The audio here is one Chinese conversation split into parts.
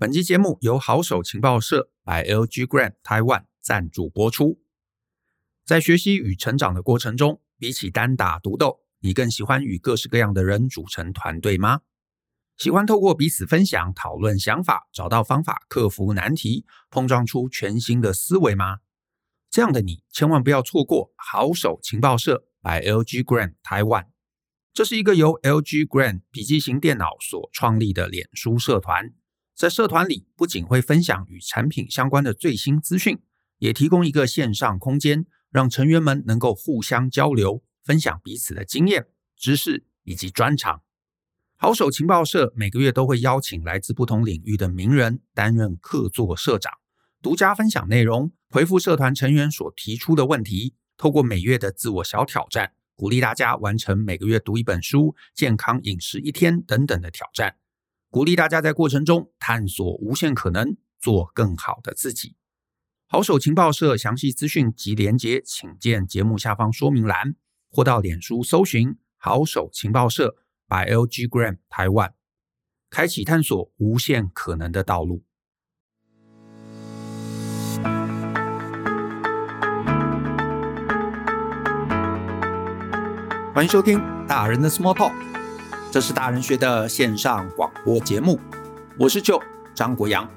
本期节目由好手情报社 by LG Grant Taiwan 赞助播出。在学习与成长的过程中，比起单打独斗，你更喜欢与各式各样的人组成团队吗？喜欢透过彼此分享、讨论想法，找到方法克服难题，碰撞出全新的思维吗？这样的你，千万不要错过好手情报社 by LG Grant Taiwan。这是一个由 LG Grand 笔记型电脑所创立的脸书社团。在社团里，不仅会分享与产品相关的最新资讯，也提供一个线上空间，让成员们能够互相交流，分享彼此的经验、知识以及专长。好手情报社每个月都会邀请来自不同领域的名人担任客座社长，独家分享内容，回复社团成员所提出的问题，透过每月的自我小挑战。鼓励大家完成每个月读一本书、健康饮食一天等等的挑战，鼓励大家在过程中探索无限可能，做更好的自己。好手情报社详细资讯及连结，请见节目下方说明栏，或到脸书搜寻“好手情报社 ”by LG Grant Taiwan，开启探索无限可能的道路。欢迎收听大人的 Small Talk，这是大人学的线上广播节目。我是 Joe 张国阳。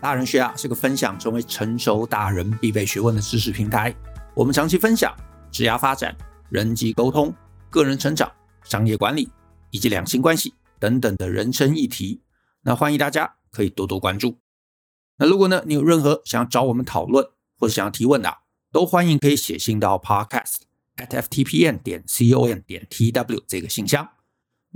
大人学啊是个分享成为成熟大人必备学问的知识平台。我们长期分享职业发展、人际沟通、个人成长、商业管理以及两性关系等等的人生议题。那欢迎大家可以多多关注。那如果呢你有任何想要找我们讨论或者想要提问的，都欢迎可以写信到 Podcast at。ftpn 点 com 点 tw 这个信箱。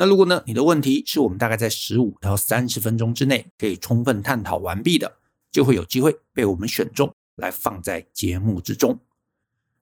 那如果呢，你的问题是我们大概在十五到三十分钟之内可以充分探讨完毕的，就会有机会被我们选中来放在节目之中。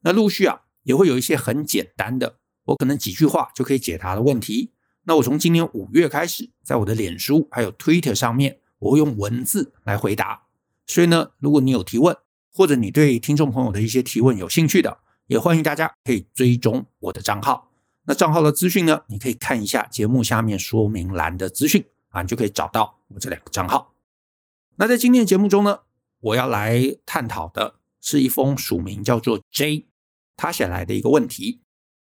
那陆续啊，也会有一些很简单的，我可能几句话就可以解答的问题。那我从今年五月开始，在我的脸书还有 Twitter 上面，我会用文字来回答。所以呢，如果你有提问，或者你对听众朋友的一些提问有兴趣的，也欢迎大家可以追踪我的账号。那账号的资讯呢，你可以看一下节目下面说明栏的资讯啊，你就可以找到我这两个账号。那在今天的节目中呢，我要来探讨的是一封署名叫做 J 他写来的一个问题。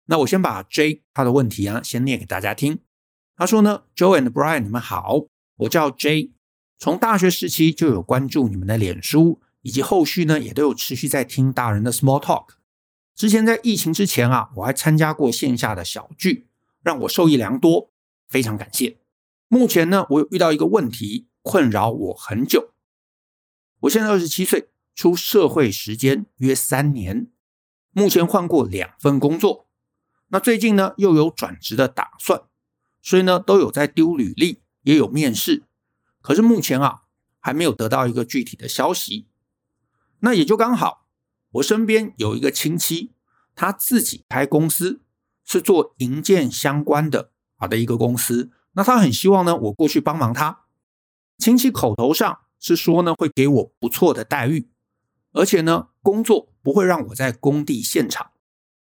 那我先把 J 他的问题啊先念给大家听。他说呢，Joe and Brian，你们好，我叫 J，从大学时期就有关注你们的脸书，以及后续呢也都有持续在听大人的 Small Talk。之前在疫情之前啊，我还参加过线下的小聚，让我受益良多，非常感谢。目前呢，我有遇到一个问题困扰我很久。我现在二十七岁，出社会时间约三年，目前换过两份工作，那最近呢又有转职的打算，所以呢都有在丢履历，也有面试，可是目前啊还没有得到一个具体的消息。那也就刚好。我身边有一个亲戚，他自己开公司，是做营建相关的啊的一个公司。那他很希望呢，我过去帮忙他。亲戚口头上是说呢，会给我不错的待遇，而且呢，工作不会让我在工地现场，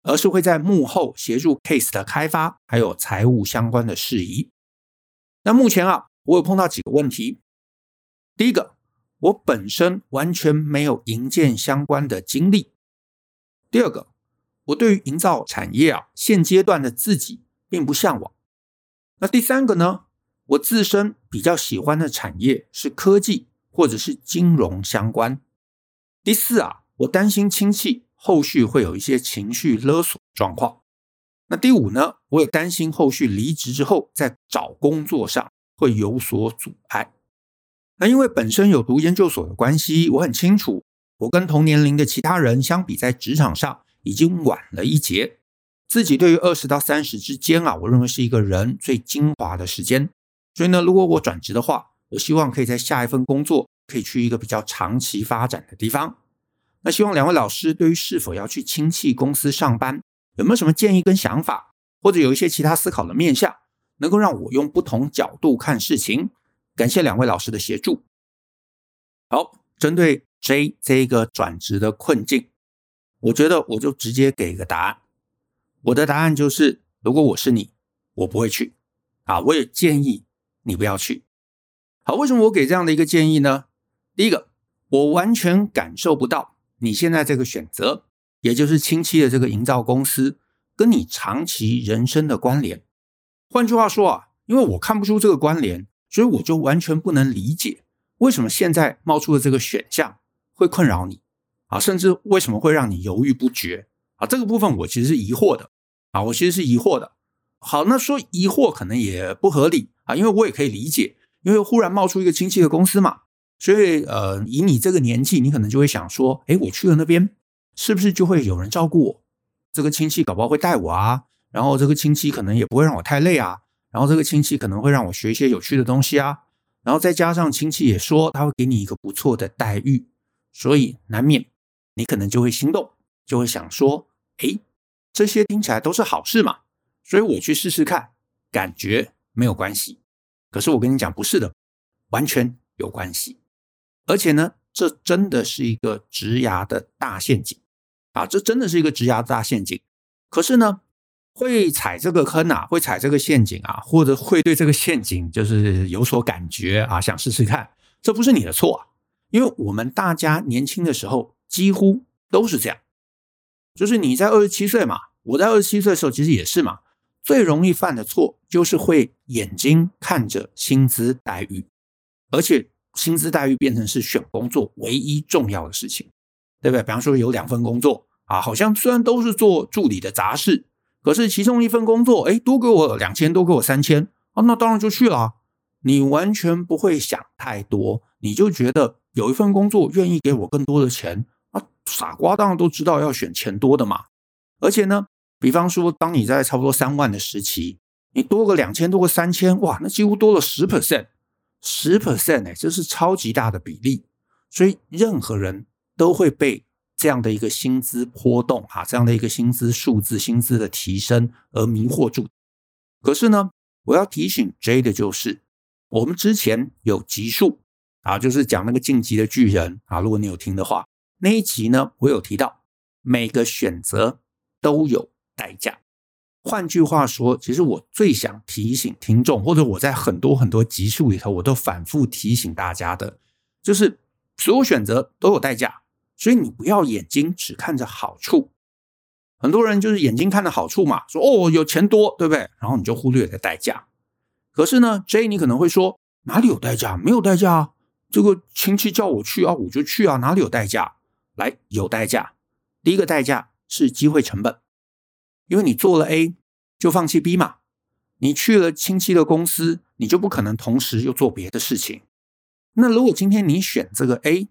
而是会在幕后协助 case 的开发，还有财务相关的事宜。那目前啊，我有碰到几个问题。第一个。我本身完全没有营建相关的经历。第二个，我对于营造产业啊，现阶段的自己并不向往。那第三个呢？我自身比较喜欢的产业是科技或者是金融相关。第四啊，我担心亲戚后续会有一些情绪勒索状况。那第五呢？我也担心后续离职之后在找工作上会有所阻碍。那因为本身有读研究所的关系，我很清楚，我跟同年龄的其他人相比，在职场上已经晚了一截。自己对于二十到三十之间啊，我认为是一个人最精华的时间。所以呢，如果我转职的话，我希望可以在下一份工作可以去一个比较长期发展的地方。那希望两位老师对于是否要去亲戚公司上班，有没有什么建议跟想法，或者有一些其他思考的面向，能够让我用不同角度看事情。感谢两位老师的协助。好，针对 J 这一个转职的困境，我觉得我就直接给个答案。我的答案就是，如果我是你，我不会去。啊，我也建议你不要去。好，为什么我给这样的一个建议呢？第一个，我完全感受不到你现在这个选择，也就是亲戚的这个营造公司跟你长期人生的关联。换句话说啊，因为我看不出这个关联，所以我就完全不能理解为什么现在冒出的这个选项会困扰你啊，甚至为什么会让你犹豫不决啊？这个部分我其实是疑惑的啊，我其实是疑惑的。好，那说疑惑可能也不合理啊，因为我也可以理解，因为忽然冒出一个亲戚的公司嘛，所以呃，以你这个年纪，你可能就会想说，诶，我去了那边，是不是就会有人照顾我？这个亲戚搞不好会带我啊，然后这个亲戚可能也不会让我太累啊，然后这个亲戚可能会让我学一些有趣的东西啊，然后再加上亲戚也说他会给你一个不错的待遇，所以难免你可能就会心动，就会想说，诶，这些听起来都是好事嘛。所以我去试试看，感觉没有关系。可是我跟你讲，不是的，完全有关系。而且呢，这真的是一个职涯的大陷阱啊！这真的是一个职涯的大陷阱。可是呢，会踩这个坑啊，会踩这个陷阱啊，或者会对这个陷阱就是有所感觉啊，想试试看，这不是你的错啊。因为我们大家年轻的时候几乎都是这样，就是你在二十七岁嘛，我在二十七岁的时候其实也是嘛。最容易犯的错就是会眼睛看着薪资待遇，而且薪资待遇变成是选工作唯一重要的事情，对不对？比方说有两份工作啊，好像虽然都是做助理的杂事，可是其中一份工作，哎，多给我两千，多给我三千，啊，那当然就去了。你完全不会想太多，你就觉得有一份工作愿意给我更多的钱，啊，傻瓜当然都知道要选钱多的嘛，而且呢。比方说，当你在差不多三万的时期，你多个两千，多个三千，哇，那几乎多了十 percent，十 percent 哎，这是超级大的比例。所以任何人都会被这样的一个薪资波动啊，这样的一个薪资数字、薪资的提升而迷惑住。可是呢，我要提醒 J 的就是，我们之前有集数啊，就是讲那个晋级的巨人啊，如果你有听的话，那一集呢，我有提到每个选择都有。代价。换句话说，其实我最想提醒听众，或者我在很多很多集数里头，我都反复提醒大家的，就是所有选择都有代价，所以你不要眼睛只看着好处。很多人就是眼睛看着好处嘛，说哦，有钱多，对不对？然后你就忽略了代价。可是呢，J，你可能会说，哪里有代价？没有代价啊，这个亲戚叫我去啊，我就去啊，哪里有代价？来，有代价。第一个代价是机会成本。因为你做了 A，就放弃 B 嘛。你去了亲戚的公司，你就不可能同时又做别的事情。那如果今天你选这个 A，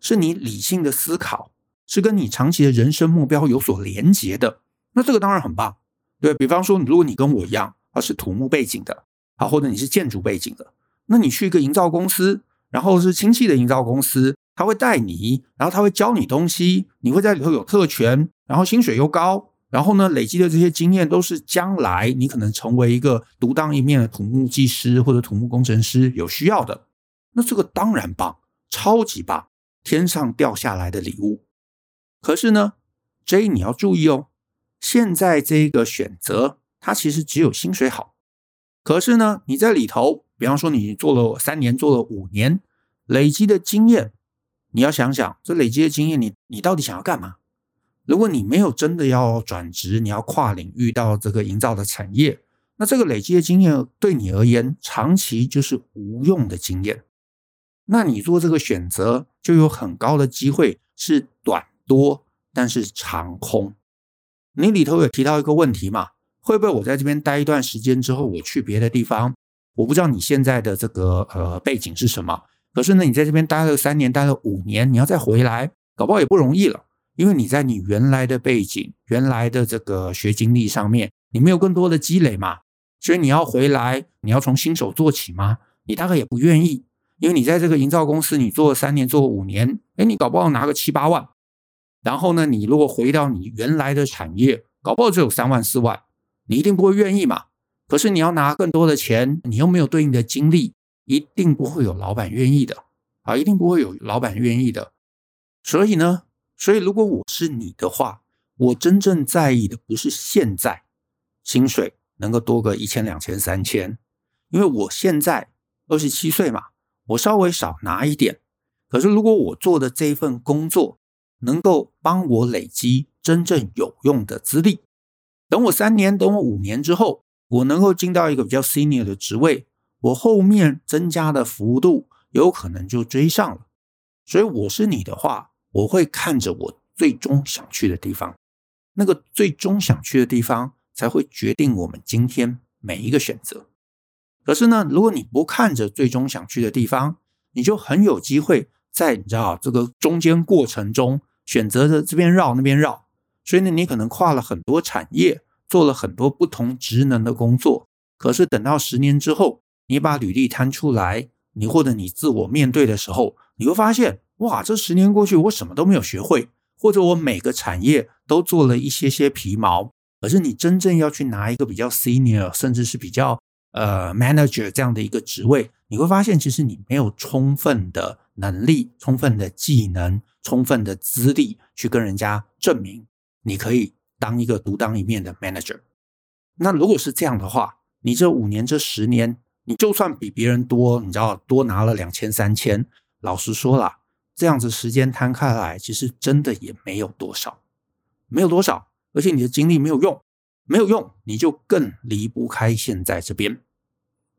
是你理性的思考，是跟你长期的人生目标有所连结的，那这个当然很棒。对，比方说，如果你跟我一样，啊是土木背景的，啊或者你是建筑背景的，那你去一个营造公司，然后是亲戚的营造公司，他会带你，然后他会教你东西，你会在里头有特权，然后薪水又高。然后呢，累积的这些经验都是将来你可能成为一个独当一面的土木技师或者土木工程师有需要的。那这个当然棒，超级棒，天上掉下来的礼物。可是呢，J 你要注意哦，现在这个选择它其实只有薪水好。可是呢，你在里头，比方说你做了三年，做了五年，累积的经验，你要想想，这累积的经验你，你你到底想要干嘛？如果你没有真的要转职，你要跨领域到这个营造的产业，那这个累积的经验对你而言，长期就是无用的经验。那你做这个选择，就有很高的机会是短多，但是长空。你里头有提到一个问题嘛？会不会我在这边待一段时间之后，我去别的地方？我不知道你现在的这个呃背景是什么，可是呢，你在这边待了三年，待了五年，你要再回来，搞不好也不容易了。因为你在你原来的背景、原来的这个学经历上面，你没有更多的积累嘛，所以你要回来，你要从新手做起吗？你大概也不愿意，因为你在这个营造公司，你做了三年、做了五年，诶，你搞不好拿个七八万，然后呢，你如果回到你原来的产业，搞不好只有三万、四万，你一定不会愿意嘛。可是你要拿更多的钱，你又没有对应的经历，一定不会有老板愿意的啊，一定不会有老板愿意的。所以呢。所以，如果我是你的话，我真正在意的不是现在薪水能够多个一千、两千、三千，因为我现在二十七岁嘛，我稍微少拿一点。可是如果我做的这份工作能够帮我累积真正有用的资历，等我三年、等我五年之后，我能够进到一个比较 senior 的职位，我后面增加的幅度有可能就追上了。所以我是你的话，我会看着我最终想去的地方，那个最终想去的地方才会决定我们今天每一个选择。可是呢，如果你不看着最终想去的地方，你就很有机会在你知道这个中间过程中选择着这边绕那边绕。所以呢，你可能跨了很多产业，做了很多不同职能的工作。可是等到十年之后，你把履历摊出来，你或者你自我面对的时候，你会发现，哇，这十年过去，我什么都没有学会，或者我每个产业都做了一些些皮毛。可是你真正要去拿一个比较 senior，甚至是比较呃 manager 这样的一个职位，你会发现，其实你没有充分的能力、充分的技能、充分的资历去跟人家证明你可以当一个独当一面的 manager。那如果是这样的话，你这五年、这十年，你就算比别人多，你知道多拿了两千、三千。老实说啦，这样子时间摊开来，其实真的也没有多少，没有多少，而且你的精力没有用，没有用，你就更离不开现在这边，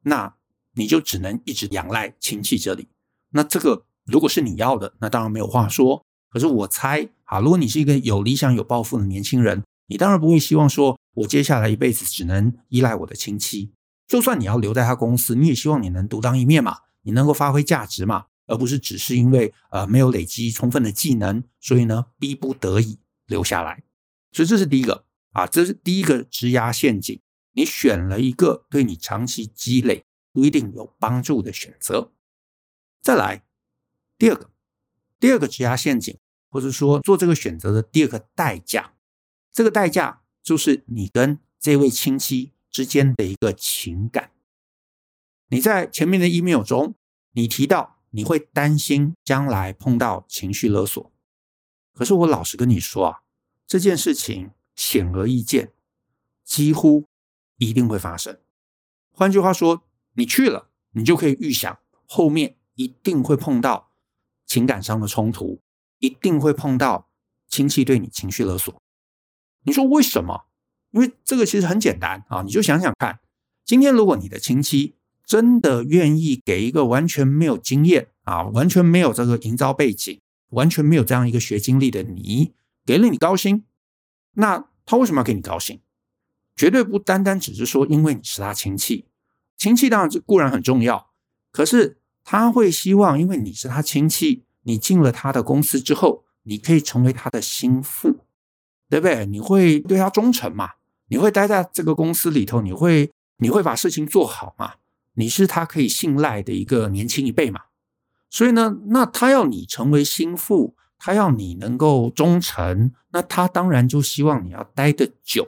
那你就只能一直仰赖亲戚这里。那这个如果是你要的，那当然没有话说。可是我猜啊，如果你是一个有理想、有抱负的年轻人，你当然不会希望说我接下来一辈子只能依赖我的亲戚。就算你要留在他公司，你也希望你能独当一面嘛，你能够发挥价值嘛。而不是只是因为呃没有累积充分的技能，所以呢逼不得已留下来。所以这是第一个啊，这是第一个质押陷阱。你选了一个对你长期积累不一定有帮助的选择。再来第二个，第二个质押陷阱，或者说做这个选择的第二个代价，这个代价就是你跟这位亲戚之间的一个情感。你在前面的 email 中，你提到。你会担心将来碰到情绪勒索，可是我老实跟你说啊，这件事情显而易见，几乎一定会发生。换句话说，你去了，你就可以预想后面一定会碰到情感上的冲突，一定会碰到亲戚对你情绪勒索。你说为什么？因为这个其实很简单啊，你就想想看，今天如果你的亲戚，真的愿意给一个完全没有经验啊，完全没有这个营造背景，完全没有这样一个学经历的你，给了你高薪，那他为什么要给你高薪？绝对不单单只是说因为你是他亲戚，亲戚当然固然很重要，可是他会希望因为你是他亲戚，你进了他的公司之后，你可以成为他的心腹，对不对？你会对他忠诚嘛？你会待在这个公司里头，你会你会把事情做好嘛？你是他可以信赖的一个年轻一辈嘛，所以呢，那他要你成为心腹，他要你能够忠诚，那他当然就希望你要待得久。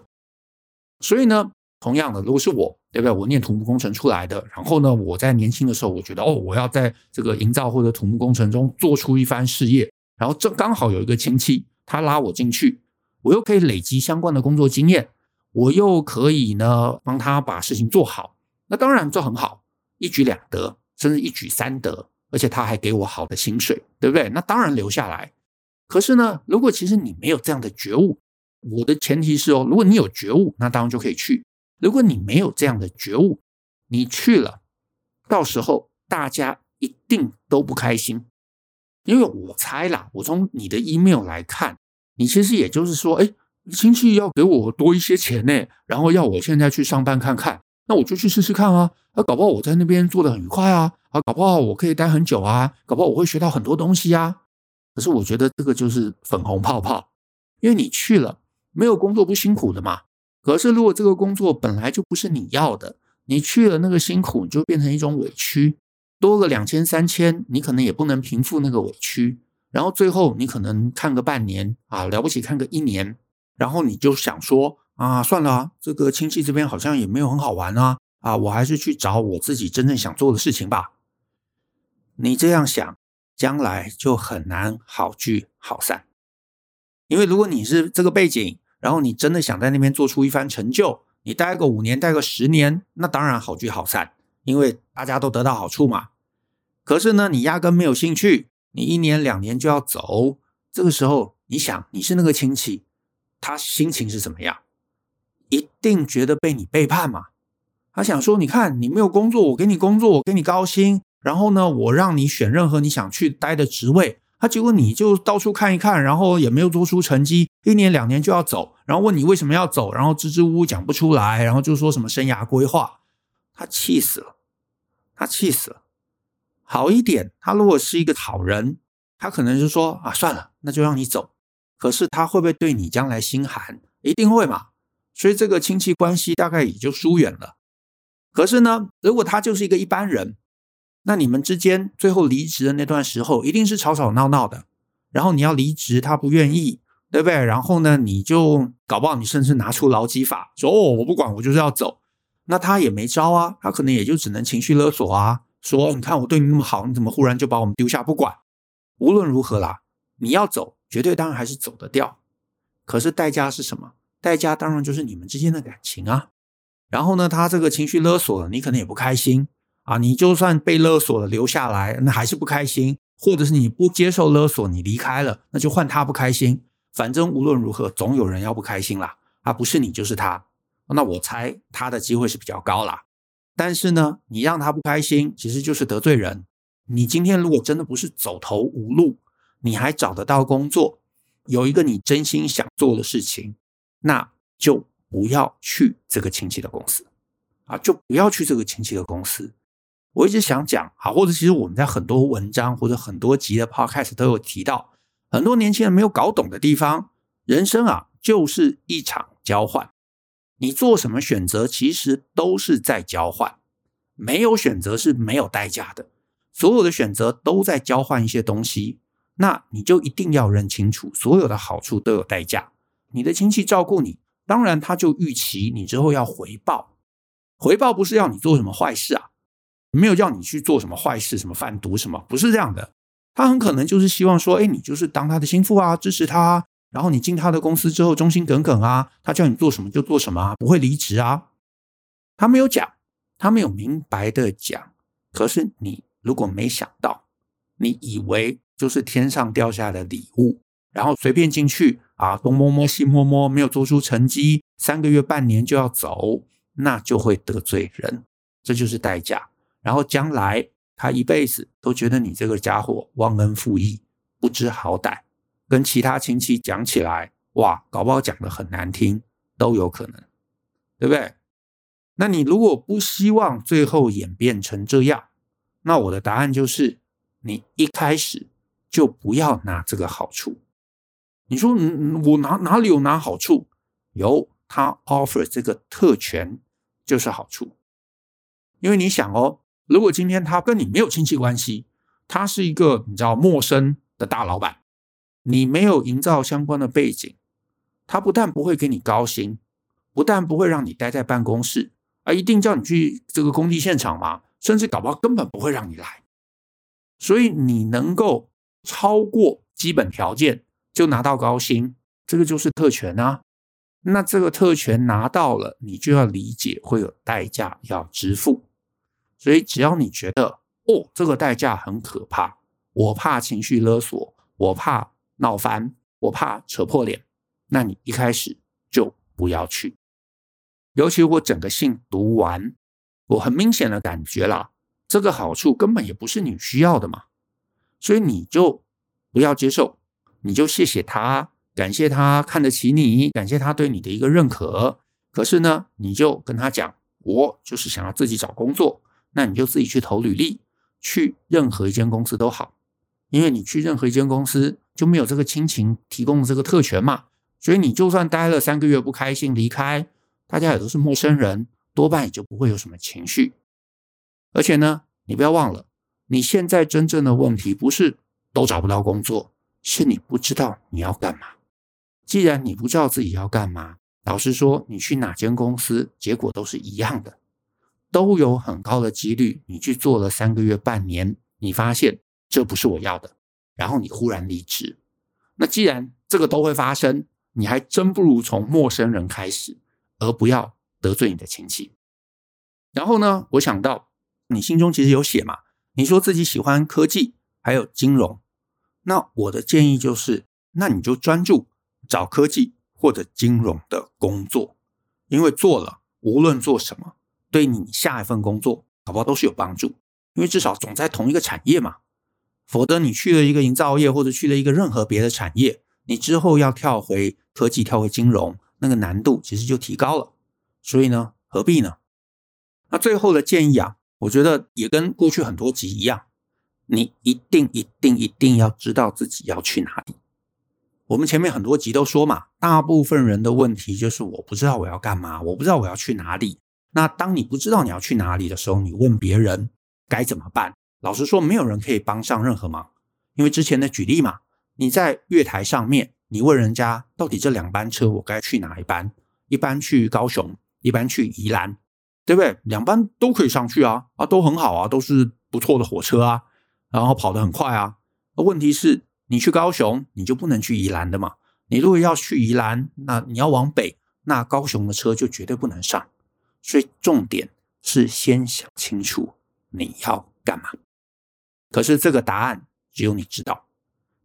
所以呢，同样的，如果是我，对不对？我念土木工程出来的，然后呢，我在年轻的时候，我觉得哦，我要在这个营造或者土木工程中做出一番事业，然后正刚好有一个亲戚，他拉我进去，我又可以累积相关的工作经验，我又可以呢帮他把事情做好。那当然，这很好，一举两得，甚至一举三得，而且他还给我好的薪水，对不对？那当然留下来。可是呢，如果其实你没有这样的觉悟，我的前提是哦，如果你有觉悟，那当然就可以去。如果你没有这样的觉悟，你去了，到时候大家一定都不开心，因为我猜啦，我从你的 email 来看，你其实也就是说，哎，亲戚要给我多一些钱呢，然后要我现在去上班看看。那我就去试试看啊！啊，搞不好我在那边做得很愉快啊！啊，搞不好我可以待很久啊！搞不好我会学到很多东西啊！可是我觉得这个就是粉红泡泡，因为你去了，没有工作不辛苦的嘛。可是如果这个工作本来就不是你要的，你去了那个辛苦就变成一种委屈，多个两千三千，你可能也不能平复那个委屈。然后最后你可能看个半年啊，了不起看个一年，然后你就想说。啊，算了啊，这个亲戚这边好像也没有很好玩啊，啊，我还是去找我自己真正想做的事情吧。你这样想，将来就很难好聚好散。因为如果你是这个背景，然后你真的想在那边做出一番成就，你待个五年，待个十年，那当然好聚好散，因为大家都得到好处嘛。可是呢，你压根没有兴趣，你一年两年就要走，这个时候你想你是那个亲戚，他心情是怎么样？一定觉得被你背叛嘛？他想说，你看你没有工作，我给你工作，我给你高薪，然后呢，我让你选任何你想去待的职位。他结果你就到处看一看，然后也没有做出成绩，一年两年就要走，然后问你为什么要走，然后支支吾吾讲不出来，然后就说什么生涯规划，他气死了，他气死了。好一点，他如果是一个好人，他可能就说啊，算了，那就让你走。可是他会不会对你将来心寒？一定会嘛。所以这个亲戚关系大概也就疏远了。可是呢，如果他就是一个一般人。那你们之间最后离职的那段时候，一定是吵吵闹闹的。然后你要离职，他不愿意，对不对？然后呢，你就搞不好你甚至拿出劳基法，说哦，我不管，我就是要走。那他也没招啊，他可能也就只能情绪勒索啊，说你看我对你那么好，你怎么忽然就把我们丢下不管？无论如何啦，你要走，绝对当然还是走得掉。可是代价是什么？代价当然就是你们之间的感情啊。然后呢，他这个情绪勒索了，你可能也不开心。啊，你就算被勒索了留下来，那还是不开心；或者是你不接受勒索，你离开了，那就换他不开心。反正无论如何，总有人要不开心啦。啊，不是你就是他。那我猜他的机会是比较高啦。但是呢，你让他不开心，其实就是得罪人。你今天如果真的不是走投无路，你还找得到工作，有一个你真心想做的事情，那就不要去这个亲戚的公司啊，就不要去这个亲戚的公司。我一直想讲啊，或者其实我们在很多文章或者很多集的 podcast 都有提到，很多年轻人没有搞懂的地方，人生啊就是一场交换，你做什么选择其实都是在交换，没有选择是没有代价的，所有的选择都在交换一些东西，那你就一定要认清楚，所有的好处都有代价。你的亲戚照顾你，当然他就预期你之后要回报，回报不是要你做什么坏事啊。没有叫你去做什么坏事，什么贩毒什么，不是这样的。他很可能就是希望说，哎，你就是当他的心腹啊，支持他啊，然后你进他的公司之后忠心耿耿啊，他叫你做什么就做什么啊，不会离职啊。他没有讲，他没有明白的讲。可是你如果没想到，你以为就是天上掉下的礼物，然后随便进去啊，东摸摸西摸摸，没有做出成绩，三个月半年就要走，那就会得罪人，这就是代价。然后将来他一辈子都觉得你这个家伙忘恩负义、不知好歹，跟其他亲戚讲起来，哇，搞不好讲得很难听都有可能，对不对？那你如果不希望最后演变成这样，那我的答案就是，你一开始就不要拿这个好处。你说，我哪哪里有拿好处？有，他 offer 这个特权就是好处，因为你想哦。如果今天他跟你没有亲戚关系，他是一个你知道陌生的大老板，你没有营造相关的背景，他不但不会给你高薪，不但不会让你待在办公室，啊一定叫你去这个工地现场嘛，甚至搞不好根本不会让你来。所以你能够超过基本条件就拿到高薪，这个就是特权啊。那这个特权拿到了，你就要理解会有代价要支付。所以，只要你觉得哦，这个代价很可怕，我怕情绪勒索，我怕闹翻，我怕扯破脸，那你一开始就不要去。尤其我整个信读完，我很明显的感觉啦，这个好处根本也不是你需要的嘛，所以你就不要接受，你就谢谢他，感谢他看得起你，感谢他对你的一个认可。可是呢，你就跟他讲，我就是想要自己找工作。那你就自己去投履历，去任何一间公司都好，因为你去任何一间公司就没有这个亲情提供的这个特权嘛，所以你就算待了三个月不开心离开，大家也都是陌生人，多半也就不会有什么情绪。而且呢，你不要忘了，你现在真正的问题不是都找不到工作，是你不知道你要干嘛。既然你不知道自己要干嘛，老实说，你去哪间公司，结果都是一样的。都有很高的几率，你去做了三个月、半年，你发现这不是我要的，然后你忽然离职。那既然这个都会发生，你还真不如从陌生人开始，而不要得罪你的亲戚。然后呢，我想到你心中其实有写嘛，你说自己喜欢科技，还有金融，那我的建议就是，那你就专注找科技或者金融的工作，因为做了，无论做什么，对你下一份工作，搞不好都是有帮助。因为至少总在同一个产业嘛，否则你去了一个营造业，或者去了一个任何别的产业，你之后要跳回科技、跳回金融，那个难度其实就提高了。所以呢，何必呢？那最后的建议啊，我觉得也跟过去很多集一样，你一定、一定、一定要知道自己要去哪里。我们前面很多集都说嘛，大部分人的问题就是我不知道我要干嘛，我不知道我要去哪里。那当你不知道你要去哪里的时候，你问别人。该怎么办？老实说，没有人可以帮上任何忙。因为之前的举例嘛，你在月台上面，你问人家到底这两班车我该去哪一班？一班去高雄，一班去宜兰，对不对？两班都可以上去啊，啊，都很好啊，都是不错的火车啊，然后跑得很快啊。问题是，你去高雄，你就不能去宜兰的嘛。你如果要去宜兰，那你要往北，那高雄的车就绝对不能上。所以重点是先想清楚。你要干嘛？可是这个答案只有你知道。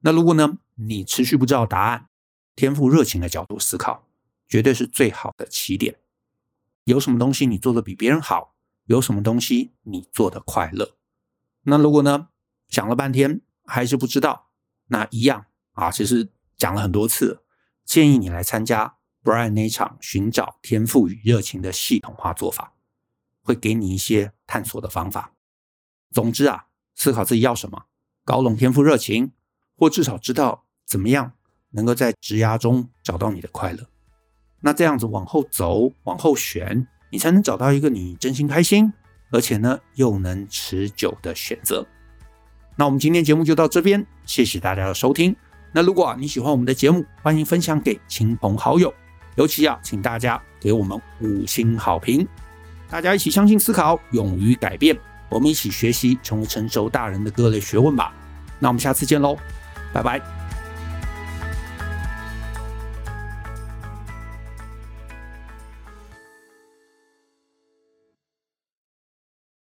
那如果呢？你持续不知道答案，天赋热情的角度思考，绝对是最好的起点。有什么东西你做的比别人好？有什么东西你做的快乐？那如果呢？想了半天还是不知道，那一样啊，其实讲了很多次，建议你来参加 Brian 那场寻找天赋与热情的系统化做法，会给你一些探索的方法。总之啊，思考自己要什么，高龙天赋热情，或至少知道怎么样能够在职涯中找到你的快乐。那这样子往后走，往后选，你才能找到一个你真心开心，而且呢又能持久的选择。那我们今天节目就到这边，谢谢大家的收听。那如果你喜欢我们的节目，欢迎分享给亲朋好友，尤其啊请大家给我们五星好评。大家一起相信思考，勇于改变。我们一起学习成为成熟大人的各类学问吧。那我们下次见喽，拜拜。